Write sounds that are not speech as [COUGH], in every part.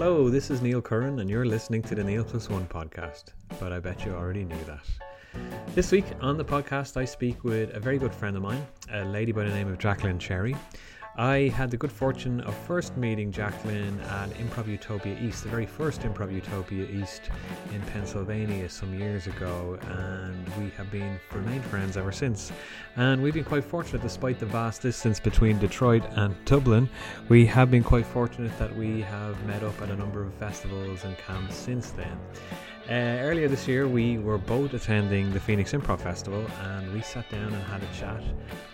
Hello, this is Neil Curran, and you're listening to the Neil Plus One podcast. But I bet you already knew that. This week on the podcast, I speak with a very good friend of mine, a lady by the name of Jaclynn Cherry. I had the good fortune of first meeting Jaclynn at Improv Utopia East, the very first Improv Utopia East in Pennsylvania some years ago, and we have been remained friends ever since. And we've been quite fortunate, despite the vast distance between Detroit and Dublin, we have been quite fortunate that we have met up at a number of festivals and camps since then. Uh, earlier this year, we were both attending the Phoenix Improv Festival, and we sat down and had a chat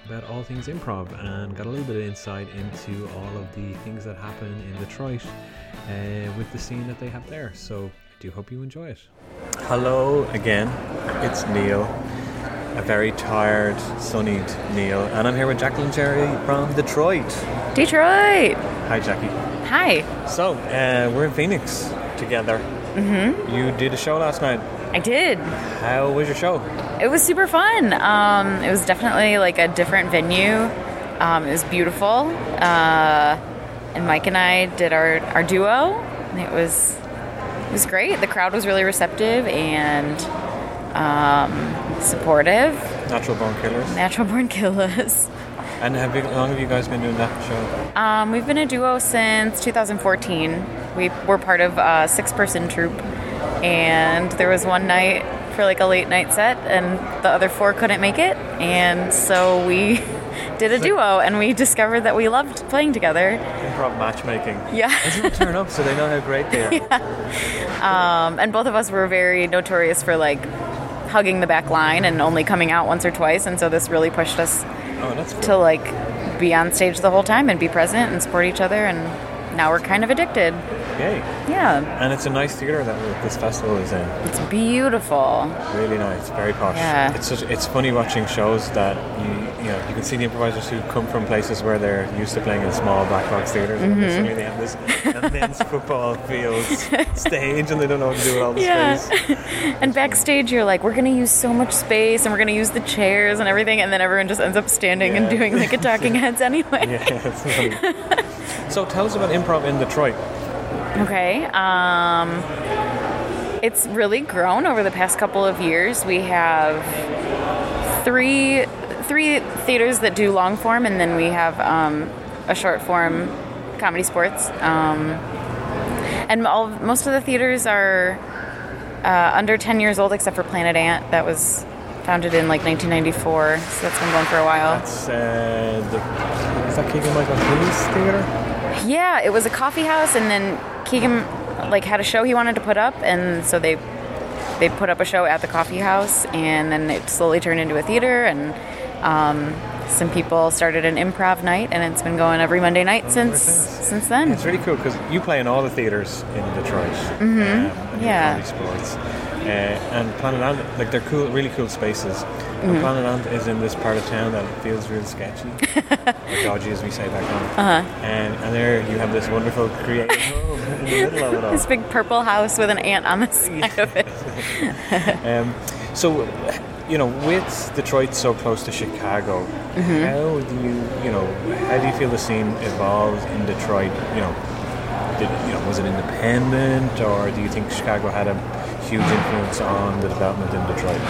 about all things improv and got a little bit of insight into all of the things that happen in Detroit uh, with the scene that they have there. So I do hope you enjoy it. Hello again, it's Neil, a very tired, sunnied Neil, and I'm here with Jaclynn Cherry from Detroit. Detroit. Hi, Jackie. Hi. So uh, we're in Phoenix together. Mm-hmm. You did a show last night. I did. How was your show? It was super fun. Um, it was definitely like a different venue. Um, it was beautiful. Uh, and Mike and I did our, our duo. And it was it was great. The crowd was really receptive and um, supportive. Natural Born Killers. Natural born killers. [LAUGHS] And have you, how long have you guys been doing that show? Um, we've been a duo since 2014. We were part of a six person troupe, and there was one night for like a late night set, and the other four couldn't make it, and so we [LAUGHS] did a duo, and we discovered that we loved playing together. Improv matchmaking. Yeah. [LAUGHS] People turn up so they know how great they are. [LAUGHS] Um, and both of us were very notorious for like hugging the back line and only coming out once or twice, and so this really pushed us Oh, cool. to like be on stage the whole time and be present and support each other, and now we're kind of addicted. Yay. Yeah, And it's a nice theatre that this festival is in. it's beautiful. Really nice, very posh. Yeah. It's such, it's funny watching shows that you you know you can see the improvisers who come from places where they're used to playing in small black box theatres, and Mm-hmm. then suddenly they have this immense football field stage, and they don't know what to do with all the Yeah. space. [LAUGHS] And backstage, you're like, we're going to use so much space and we're going to use the chairs and everything. And then everyone just ends up standing and doing like a talking [LAUGHS] heads anyway. Yeah, it's funny. so tell us about improv in Detroit. Okay. Um, it's really grown over the past couple of years. We have three three theaters that do long form, and then we have um, a short form ComedySportz. Um, and all most of the theaters are uh, under 10 years old, except for Planet Ant. That was founded in like 1994, so that's been going for a while. That's uh, the is that Michael Theatre? Yeah, it was a coffee house, and then Keegan like had a show he wanted to put up, and so they they put up a show at the coffee house, and then it slowly turned into a theater, and um, some people started an improv night, and it's been going every Monday night since since. since then. It's really cool because you play in all the theaters in Detroit. Mm-hmm. Um, and Yeah. sports. Uh, and Planet Ant, like they're cool, really cool spaces. Mm-hmm. Is in this part of town that feels real sketchy, or dodgy, as we say back home. Uh-huh. And, and there you have this wonderful creative home in the middle of it [LAUGHS] all. This big purple house with an ant on the [LAUGHS] side of it. [LAUGHS] Um, so, you know, with Detroit so close to Chicago, Mm-hmm. how do you, you know, how do you feel the scene evolved in Detroit? You know, did, you know, was it independent, or do you think Chicago had a huge influence on the development in Detroit?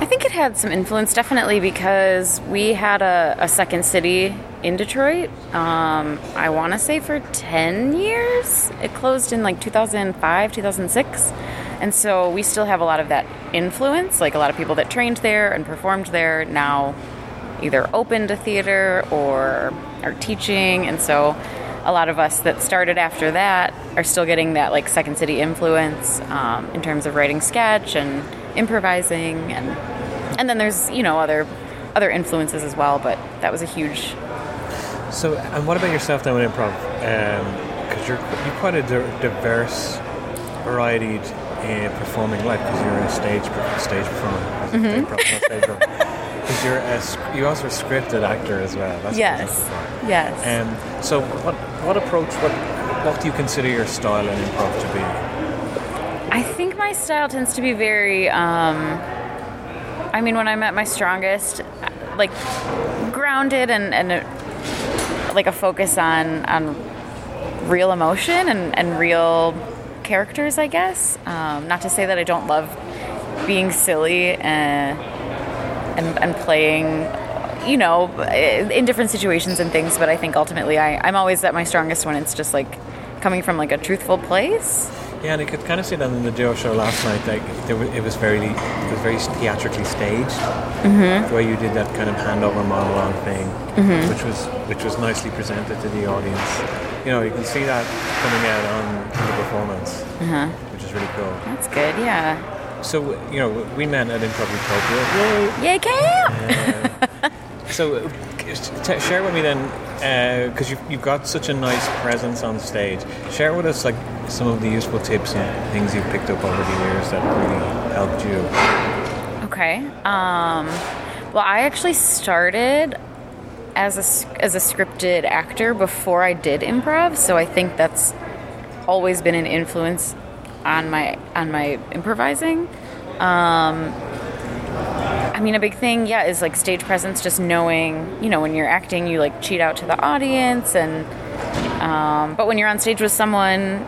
I think it had some influence, definitely, because we had a, a second city in Detroit. Um, I want to say for 10 years. It closed in like 2005, 2006. And so we still have a lot of that influence. Like a lot of people that trained there and performed there now either opened a theater or are teaching. And so a lot of us that started after that are still getting that like second city influence um, in terms of writing sketch and improvising and and then there's you know other other influences as well but that was a huge So, and what about yourself then with improv? Because you're you're quite a diverse, varied uh, performing life. Because you're a stage stage performer. Mm-hmm. Because you're a you also a scripted actor as well. That's yes yes Um, so, what what approach? What what do you consider your style in improv to be? I think my style tends to be very. Um, I mean, when I'm at my strongest, like grounded and and a, like a focus on on real emotion and, and real characters, I guess. Um, not to say that I don't love being silly and, and, and playing, you know, in different situations and things, but I think ultimately I, I'm always at my strongest when it's just like coming from like a truthful place. Yeah, and I could kind of see that in the duo show last night. Like there was, it was very, it was very theatrically staged. Mm-hmm. The way you did that kind of handover monologue thing, mm-hmm. which was which was nicely presented to the audience. You know, you can see that coming out on, the performance, uh-huh. which is really cool. That's good. Yeah. So you know, we met at Improv Utopia. Yay! Yay, camp! Uh, so t- share with me then, because uh, you've, you've got such a nice presence on stage. Share with us like some of the useful tips and things you've picked up over the years that really helped you. Okay. Um, well, I actually started as a as a scripted actor before I did improv, so I think that's always been an influence on my on my improvising. Um, I mean, a big thing, yeah, is like stage presence. Just knowing, you know, when you're acting, you like cheat out to the audience, and um, but when you're on stage with someone,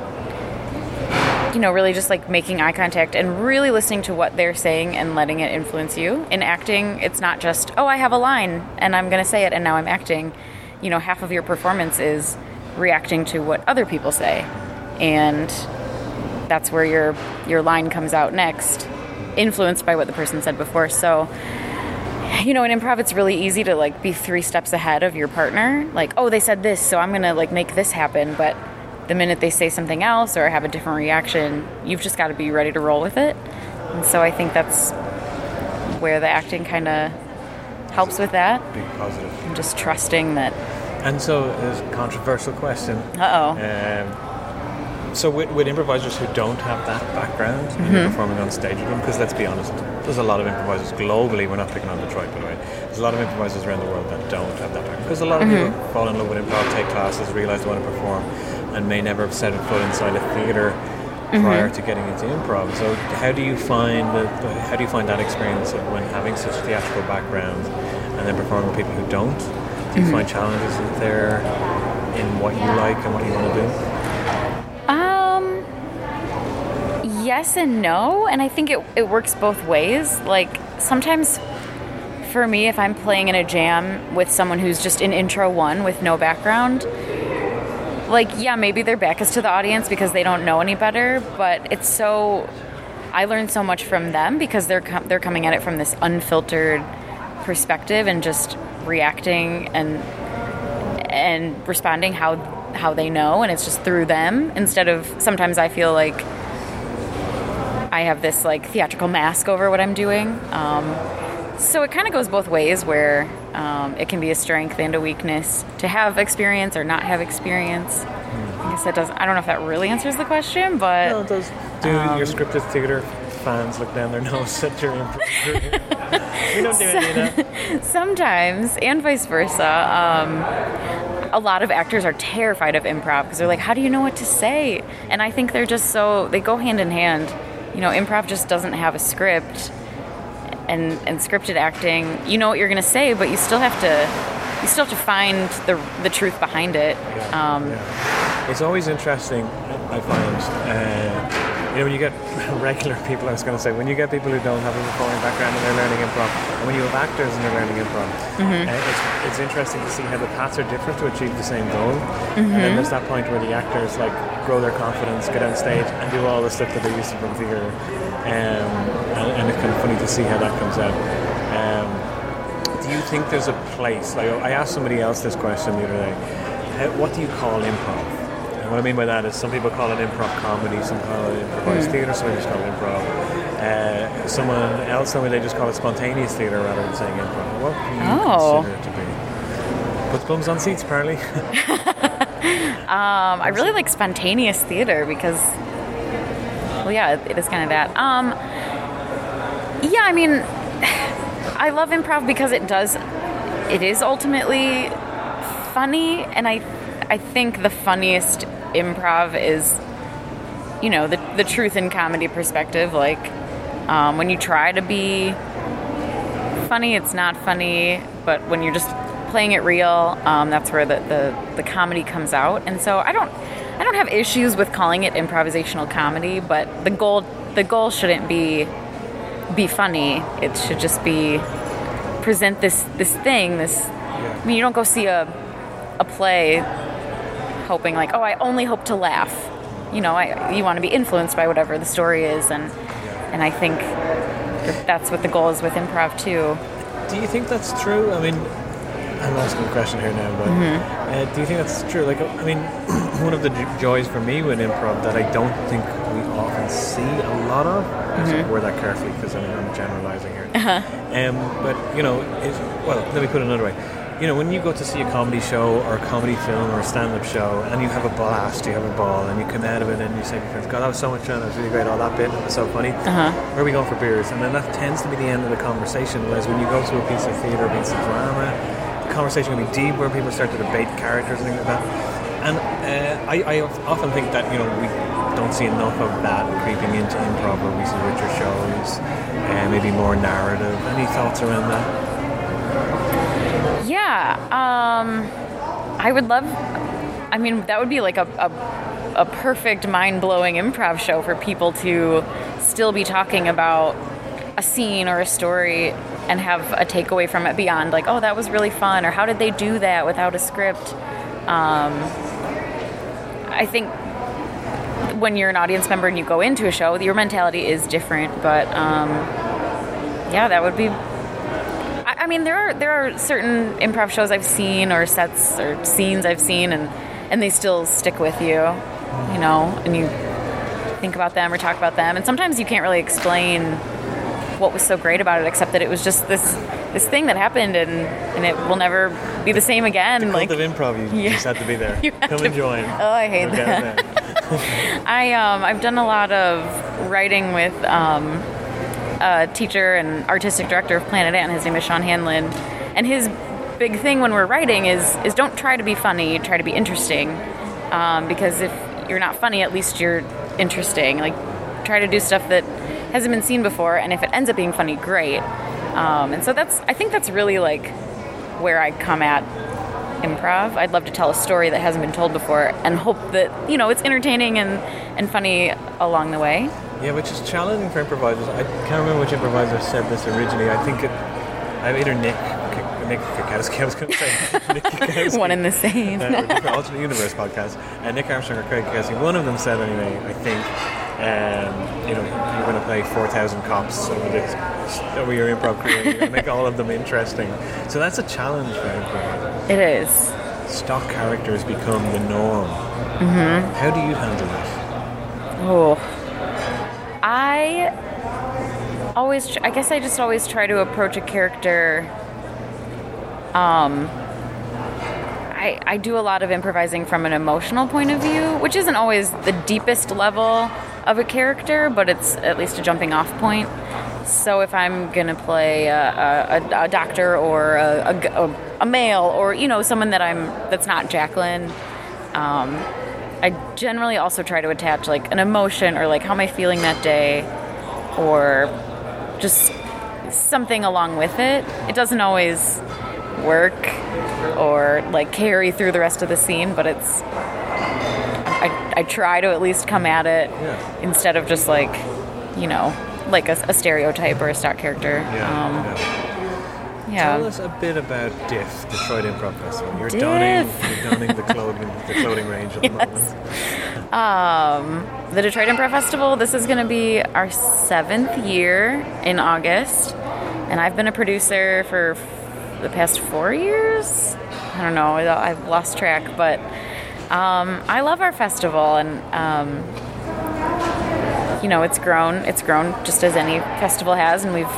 you know, really just like making eye contact and really listening to what they're saying and letting it influence you. In acting, it's not just, oh, I have a line and I'm going to say it and now I'm acting. You know, half of your performance is reacting to what other people say, and that's where your your line comes out next influenced by what the person said before. So, you know, in improv, it's really easy to like be three steps ahead of your partner. Like, oh, they said this, so I'm gonna like make this happen. But the minute they say something else or have a different reaction, you've just got to be ready to roll with it. And so I think that's where the acting kind of helps with that. Big positive. And just trusting that. And so, there's a controversial question. Uh oh. Um, so with, with, improvisers who don't have that background mm-hmm. and performing on stage with them, because let's be honest, there's a lot of improvisers globally. We're not picking on Detroit, by the way. There's a lot of improvisers around the world that don't have that background because a lot of mm-hmm. people fall in love with improv, take classes, realize they want to perform, and may never have set a foot inside a theater mm-hmm. prior to getting into improv. So how do you find the, how do you find that experience of when having such a theatrical background and then performing with people who don't? Do you mm-hmm. find challenges there in what you like and what you want to do? yes and no, and I think it, it works both ways. Like sometimes for me, if I'm playing in a jam with someone who's just in intro one with no background, like yeah, maybe their back is to the audience because they don't know any better, but it's so I learn so much from them because they're com- they're coming at it from this unfiltered perspective and just reacting and and responding how how they know and it's just through them instead of sometimes I feel like I have this like theatrical mask over what I'm doing. Um, so it kind of goes both ways where um, it can be a strength and a weakness to have experience or not have experience. I guess that does. I don't know if that really answers the question, but no, it does. Do um, your scripted theater fans look down their [LAUGHS] nose at your improv? we don't do any of that. [LAUGHS] Sometimes, and vice versa. Um, a lot of actors are terrified of improv because they're like, "How do you know what to say?" And I think they're just so they go hand in hand you know, improv just doesn't have a script, and and scripted acting, you know what you're going to say, but you still have to you still have to find the the truth behind it. Yeah, um, yeah. It's always interesting, I find. Uh, you know, when you get [LAUGHS] regular people, I was going to say, when you get people who don't have a performing background and they're learning improv, and when you have actors and they're learning improv, mm-hmm. uh, it's, it's interesting to see how the paths are different to achieve the same goal. Mm-hmm. And then mm-hmm. there's that point where the actors like grow their confidence, get on stage, and do all the stuff that they used to from theatre. Um, and, and, it's kind of funny to see how that comes out. Um, do you think there's a place? Like I asked somebody else this question the other day. How, what do you call improv? what I mean by that is some people call it improv comedy, some call it improvised mm. theatre, some just call it improv. Uh, someone else told me they just call it spontaneous theatre rather than saying improv. What do you oh. consider it to be? Puts bums on seats, apparently. [LAUGHS] [LAUGHS] um, I really like spontaneous theatre because, well, yeah, it is kind of that. Um, yeah, I mean, I love improv because it does, it is ultimately funny, and I, I think the funniest improv is, you know, the, the truth in comedy perspective. Like, um, when you try to be funny, it's not funny, but when you're just playing it real, um, that's where the, the, the comedy comes out. And so I don't, I don't have issues with calling it improvisational comedy, but the goal the goal shouldn't be be funny. It should just be present this this thing. This I mean, you don't go see a a play hoping like, oh, I only hope to laugh. You know, I, you want to be influenced by whatever the story is, and and I think that's what the goal is with improv too. Do you think that's true? I mean, I'm asking a question here now, but uh, do you think that's true? Like, I mean, [CLEARS THROAT] one of the joys for me with improv that I don't think we often see a lot of. I should word that carefully because I'm, I'm generalizing here. Um, but you know, is well, let me put it another way. You know, when you go to see a comedy show or a comedy film or a stand-up show, and you have a blast, you have a ball, and you come out of it and you say to your friends, "God, that was so much fun! That was really great! All that bit it was so funny." Uh-huh. Where are we going for beers? And then that tends to be the end of the conversation. Whereas when you go to a piece of theatre, a piece of drama, the conversation can be deep, where people start to debate characters and things like that. And uh, I, I often think that you know we don't see enough of that creeping into improv, we see richer shows, uh, maybe more narrative. Any thoughts around that? Yeah, um, I would love. I mean, that would be like a, a, a perfect mind blowing improv show for people to still be talking about a scene or a story and have a takeaway from it beyond like, oh, that was really fun, or how did they do that without a script? Um, I think when you're an audience member and you go into a show, your mentality is different, but um, yeah, that would be I I mean, there are there are certain improv shows I've seen or sets or scenes I've seen, and and they still stick with you, you know, and you think about them or talk about them, and sometimes you can't really explain what was so great about it, except that it was just this this thing that happened, and and it will never be the same again. like Cult of improv, you Yeah. just had to be there. [LAUGHS] You have Come to and join. [LAUGHS] Oh, I hate Okay, that. [LAUGHS] I um I've done a lot of writing with um a teacher and artistic director of Planet Ant. His name is Sean Hanlon, and his big thing when we're writing is is don't try to be funny, try to be interesting, um, because if you're not funny, at least you're interesting. Like try to do stuff that hasn't been seen before, and if it ends up being funny, great. Um, and so that's I think that's really like where I come at improv. I'd love to tell a story that hasn't been told before and hope that, you know, it's entertaining and, and funny along the way. Yeah, which is challenging for improvisers. I can't remember which improviser said this originally. I think it, I either Nick Nick Kukowski. I was going to say [LAUGHS] Nick Kukowski. One in the same. uh, alternate universe podcast. And Nick Armstrong or Craig Cackowski. One of them said anyway. I think. Um, you know, you're going to play 4,000 cops over, this, over your improv career. You're going to make all of them interesting. So that's a challenge for improv. It is. Stock characters become the norm. Mm-hmm. How do you handle that? Oh. I always, tr- I guess I just always try to approach a character. Um, I, I do a lot of improvising from an emotional point of view, which isn't always the deepest level of a character, but it's at least a jumping off point. So if I'm gonna play a, a, a doctor or a male or you know someone that I'm that's not Jaclynn, um, I generally also try to attach like an emotion or like how am I feeling that day, or just something along with it. It doesn't always work or like carry through the rest of the scene, but it's I, I try to at least come at it Yeah. instead of just like you know like a, a stereotype or a stock character. Yeah. Um, yeah. Tell us a bit about Diff, Detroit Improv Festival. You're donning, you're donning the clothing, the clothing range at the [LAUGHS] moment. Um, the Detroit Improv Festival. This is going to be our seventh year in August, and I've been a producer for the past four years. I don't know. I've lost track, but um, I love our festival, and um, you know, it's grown. It's grown just as any festival has, and we've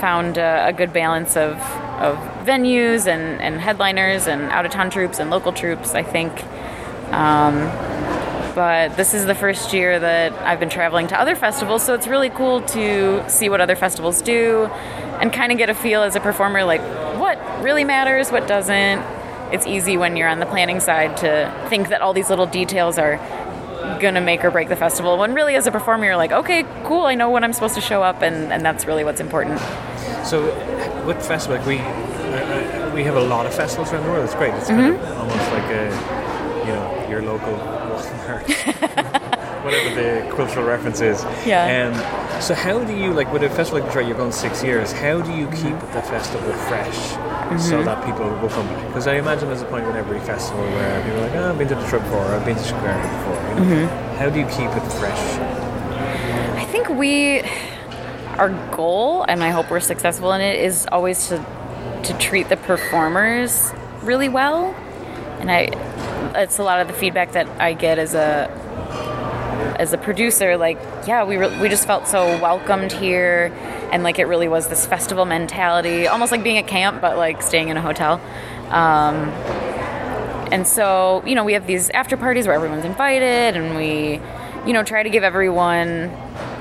found a, a good balance of of venues and, and headliners and out of town troops and local troops. I think. Um, but this is the first year that I've been traveling to other festivals, so it's really cool to see what other festivals do and kind of get a feel as a performer like what really matters, what doesn't. It's easy when you're on the planning side to think that all these little details are gonna make or break the festival when really as a performer you're like okay cool i know when i'm supposed to show up and, and that's really what's important So, with festival, like we uh, uh, we have a lot of festivals around the world. It's great. It's kind Mm-hmm. of almost like a you know, your local Walmart, [LAUGHS] whatever the cultural reference is. Yeah. Um, so how do you like with a festival like Detroit? You're going six years. How do you keep the festival fresh Mm-hmm. so that people will come back? Because I imagine there's a point in every festival where people are like, oh, I've been to Detroit before, I've been to Chicago before. You know? Mm-hmm. How do you keep it fresh? I think we, our goal, and I hope we're successful in it, is always to to treat the performers really well. And I, it's a lot of the feedback that I get as a as a producer. Like, yeah, we re- we just felt so welcomed here, and like it really was this festival mentality, almost like being at camp, but like staying in a hotel. Um, and so, you know, we have these after parties where everyone's invited, and we, you know, try to give everyone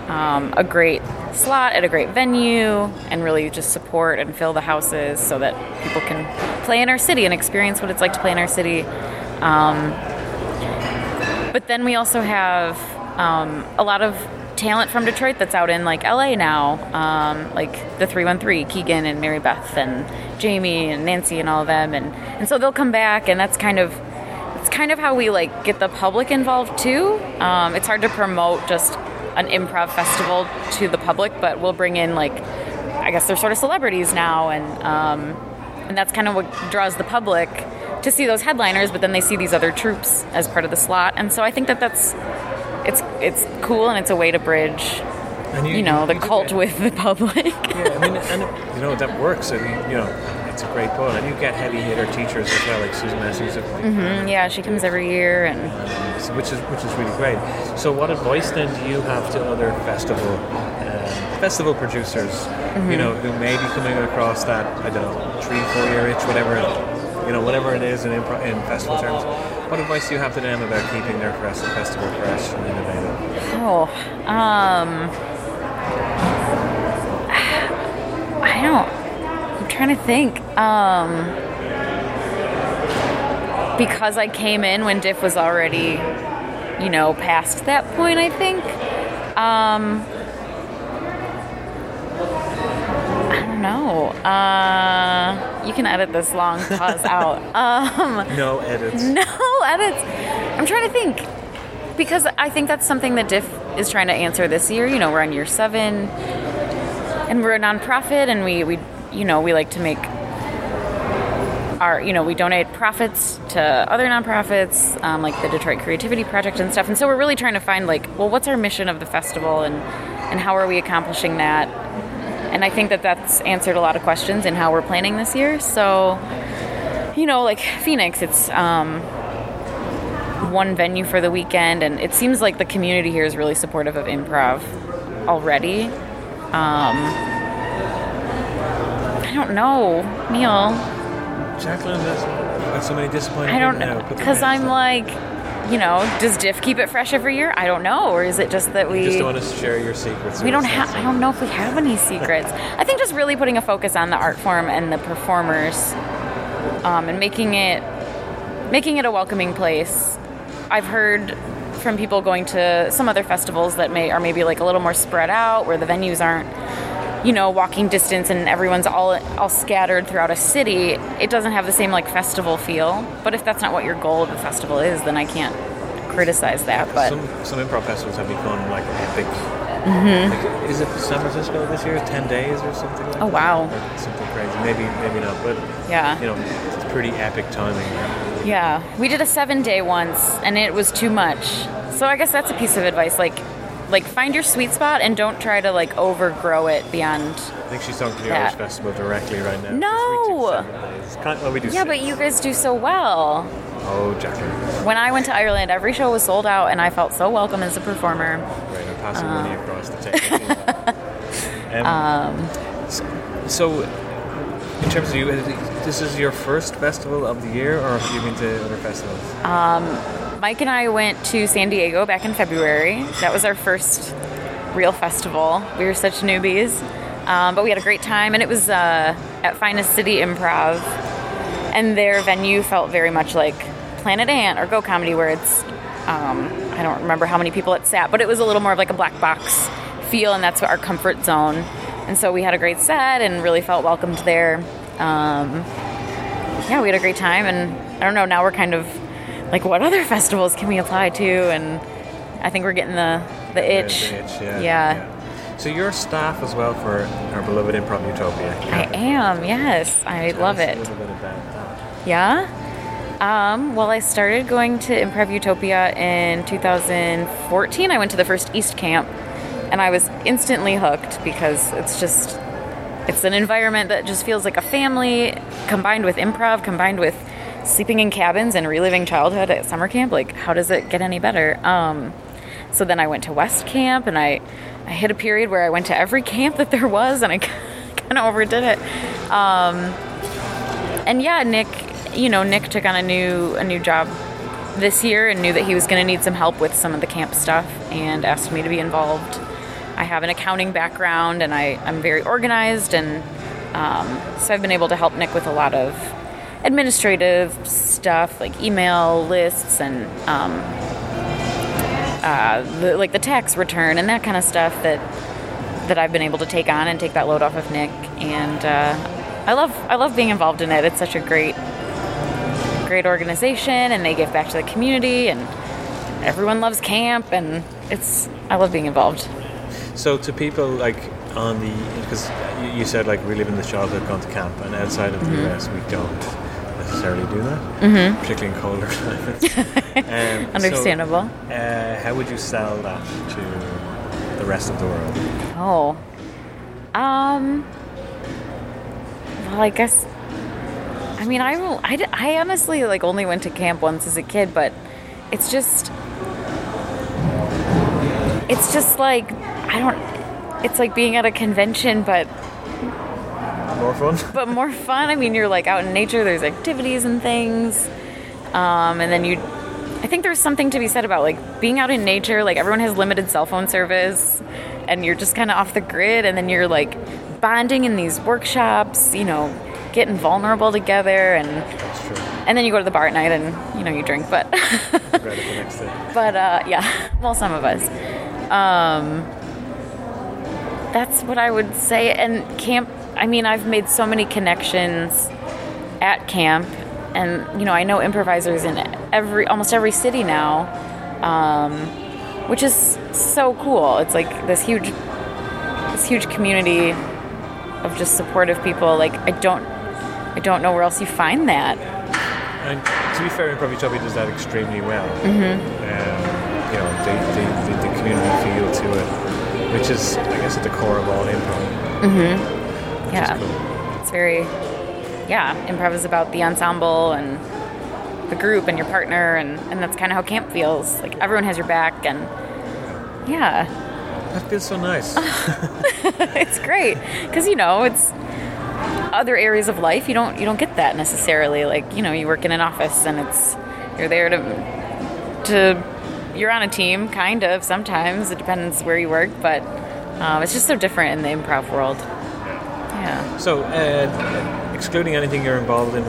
um, a great slot at a great venue and really just support and fill the houses so that people can play in our city and experience what it's like to play in our city. Um, but then we also have um, a lot of talent from Detroit that's out in like LA now, um, like the 313, Keegan and Mary Beth and Jamie and Nancy and all of them, and and so they'll come back, and that's kind of it's kind of how we like get the public involved too. Um, it's hard to promote just an improv festival to the public, but we'll bring in like I guess they're sort of celebrities now, and um, and that's kind of what draws the public to see those headliners. But then they see these other troops as part of the slot, and so I think that that's it's cool and it's a way to bridge, And you know, the you do cult get- with the public. [LAUGHS] Yeah, I mean, and it- you know that works. I mean, you know, it's a great pull, and you get heavy hitter teachers as well, like Susan Matthews, Mm, yeah, she comes every year, and um, which is which is really great. So, what advice then do you have to other festival um, festival producers, Mm-hmm. you know, who may be coming across that I don't know three, four year itch, whatever, you know, whatever it is in impro- in festival terms? What advice do you have to them about keeping their fest- festival fresh and innovative? oh, um, I don't. I'm trying to think. Um, because I came in when Diff was already, you know, past that point. I think. Um, I don't know. Uh, you can edit this long pause out. [LAUGHS] Um, No edits. no edits. I'm trying to think because I think that's something that Diff is trying to answer this year. You know, we're on year seven, and we're a nonprofit, and we we you know we like to make our you know we donate profits to other nonprofits um, like the Detroit Creativity Project and stuff. And so we're really trying to find like, well, what's our mission of the festival, and and how are we accomplishing that? And I think that that's answered a lot of questions in how we're planning this year. So you know, like Phoenix, it's um, one venue for the weekend, and it seems like the community here is really supportive of improv already. Um, I don't know, Neil. Jaclynn has got so many disappointing I don't know because I'm down. like, you know, does Diff keep it fresh every year? I don't know, or is it just that we You just don't want to share your secrets. we don't have. I don't know if we have any secrets. I think just really putting a focus on the art form and the performers, um, and making it making it a welcoming place. I've heard from people going to some other festivals that may are maybe like a little more spread out, where the venues aren't, you know, walking distance and everyone's all all scattered throughout a city. It doesn't have the same like festival feel. But if that's not what your goal of the festival is, then I can't criticize that. But some some improv festivals have become like epic. Like, is it San Francisco this year? Ten days or something? Like Mm-hmm. oh wow, something crazy. Maybe maybe not, but yeah. you know, it's pretty epic timing. Yeah, we did a seven day once, and it was too much. So I guess that's a piece of advice. Like, like find your sweet spot and don't try to like overgrow it beyond. I think she's talking to the Yeah. Irish Festival directly right now. No! We do seven days. It's kind well, we do Yeah, six. but you guys do so well. Oh, Jaclynn. When I went to Ireland, every show was sold out, and I felt so welcome as a performer. Right, I'm passing Uh. money across the table. [LAUGHS] um, s- so, in terms of you, this is your first festival of the year, or have you been to other festivals? Mike and I went to San Diego back in February. That was our first real festival. We were such newbies, um, but we had a great time, and it was uh, at Finest City Improv, and their venue felt very much like Planet Ant or Go Comedy, where it's um, I don't remember how many people it sat, but it was a little more of like a black box feel, and that's our comfort zone. And so we had a great set and really felt welcomed there. Um, yeah, we had a great time, and I don't know. Now we're kind of like what other [LAUGHS] festivals can we apply to? And I think we're getting the the itch. The itch, yeah, Yeah. So you're staff as well for our beloved Improv Utopia. I am. Yes, I Tell love it. A little bit about that. Yeah. Um, well, I started going to Improv Utopia in 2014. I went to the first East Camp, and I was instantly hooked because it's just it's an environment that just feels like a family, combined with improv, combined with sleeping in cabins and reliving childhood at summer camp. Like, how does it get any better? Um, so then I went to West Camp, and I I hit a period where I went to every camp that there was, and I [LAUGHS] kind of overdid it. Um, and yeah, Nick, you know, Nick took on a new a new job this year and knew that he was going to need some help with some of the camp stuff and asked me to be involved. I have an accounting background and I, I'm very organized, and um, so I've been able to help Nick with a lot of administrative stuff like email lists and um, uh, the, like the tax return and that kind of stuff that that I've been able to take on and take that load off of Nick. And uh, I love I love being involved in it. It's such a great great organization, and they give back to the community, and everyone loves camp, and it's I love being involved. So to people like on the because you, said like reliving the childhood, gone to camp, and outside of the Mm-hmm. US we don't necessarily do that, mm-hmm. particularly in colder climates. [LAUGHS] um, Understandable. So, uh, how would you sell that to the rest of the world? Oh. Um. Well, I guess. I mean, I, I, I honestly like only went to camp once as a kid, but it's just. It's just like I don't. It's like being at a convention, but More fun. [LAUGHS] but more fun. I mean, you're like out in nature. There's activities and things, um, and then you. I think there's something to be said about like being out in nature. Like everyone has limited cell phone service, and you're just kind of off the grid. And then you're like bonding in these workshops. You know, getting vulnerable together, and That's true. and then you go to the bar at night and you know you drink. But Regret the next day. [LAUGHS] but uh, yeah, [LAUGHS] well, some of us. Um, that's what I would say. And camp, I mean, I've made so many connections at camp, and you know, I know improvisers in every almost every city now, um, which is so cool. It's like this huge, this huge community of just supportive people. Like I don't, I don't know where else you find that. And to be fair, Improv Utopia does that extremely well. Mm-hmm. Um, you know, the, the, the, the community feel to it, which is, guess, at the core of all improv. Mhm. Yeah. cool. It's very, yeah, improv is about the ensemble and the group and your partner, and, and that's kind of how camp feels. Like everyone has your back, and yeah, That feels so nice. [LAUGHS] it's great because you know it's other areas of life you don't you don't get that necessarily. Like you know you work in an office and it's you're there to to you're on a team kind of sometimes it depends where you work, but um, it's just so different in the improv world. Yeah. so, uh, excluding anything you're involved in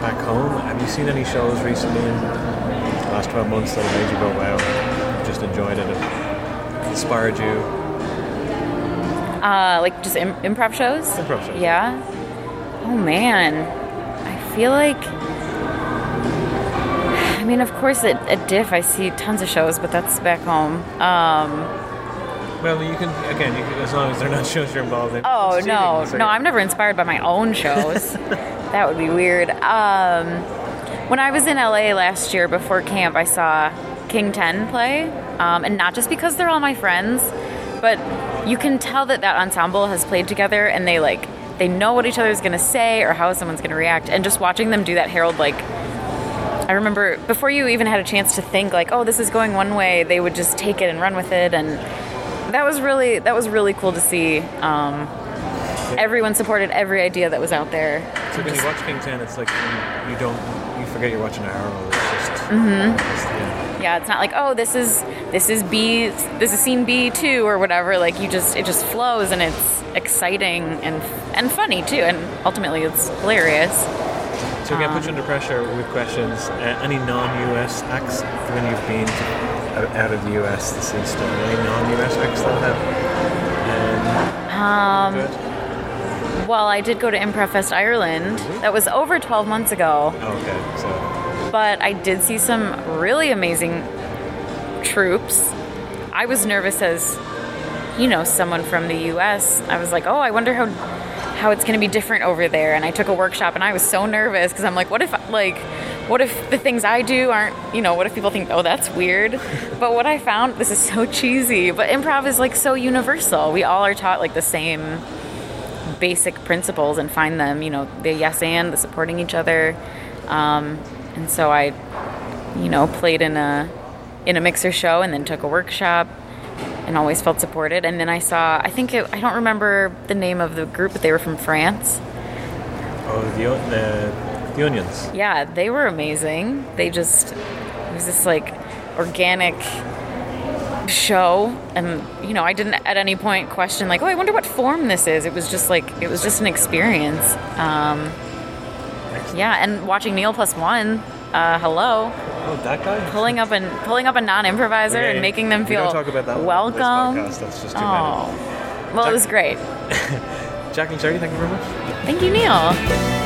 back home, have you seen any shows recently in the last 12 months that have made you go, wow, just enjoyed it, it inspired you? Uh, like just Im- improv shows. Improv shows. Yeah. Oh man, I feel like. I mean, of course, at, at Diff, I see tons of shows, but that's back home. Um, Well, you can, again, you can, as long as they're not [LAUGHS] shows you're involved in. oh no, no. I'm never inspired by my own shows. [LAUGHS] that would be weird. Um, when I was in LA last year before camp, I saw King Ten play, um, and not just because they're all my friends, but you can tell that that ensemble has played together, and they like they know what each other's gonna say or how someone's gonna react, and just watching them do that, Harold like. I remember before you even had a chance to think like, oh, this is going one way, they would just take it and run with it, and that was really that was really cool to see. Um, everyone supported every idea that was out there. So when you watch King 10, it's like you, you don't, you forget you're watching a Harold. It's just, mm-hmm. yeah. Yeah, it's not like oh, this is this is B, this is scene B two or whatever. Like you just it just flows and it's exciting and and funny too, and ultimately it's hilarious. So again, Um, put you under pressure with questions. Uh, any non-US acts when you've been to, out, of the US see stuff? Any non-US acts that have? Um? Well, I did go to Improv Fest Ireland. That was over twelve months ago. Oh, okay, so but I did see some really amazing troops. I was nervous as, you know, someone from the U.S. I was like, oh, I wonder how how it's going to be different over there. And I took a workshop, and I was so nervous because I'm like, what if like what if the things I do aren't, you know, what if people think, oh, that's weird? but what I found, this is so cheesy, but improv is like so universal. We all are taught like the same basic principles and find them, you know, the yes and, the supporting each other. Um, and so I, you know, played in a in a mixer show and then took a workshop and always felt supported. And then I saw, I think it, I don't remember the name of the group, but they were from France. Oh, the the the onions. Yeah, they were amazing. They just it was this like organic show. And you know i didn't at any point question like oh i wonder what form this is. It was just like it was just an experience. Um, yeah and watching neil plus one uh, hello. Oh, that guy. pulling up and pulling up a non-improviser Okay, and making them feel don't talk about that welcome. podcast, that's just too oh. Well it was great. [LAUGHS] Jaclynn Cherry, thank you very much. thank you neil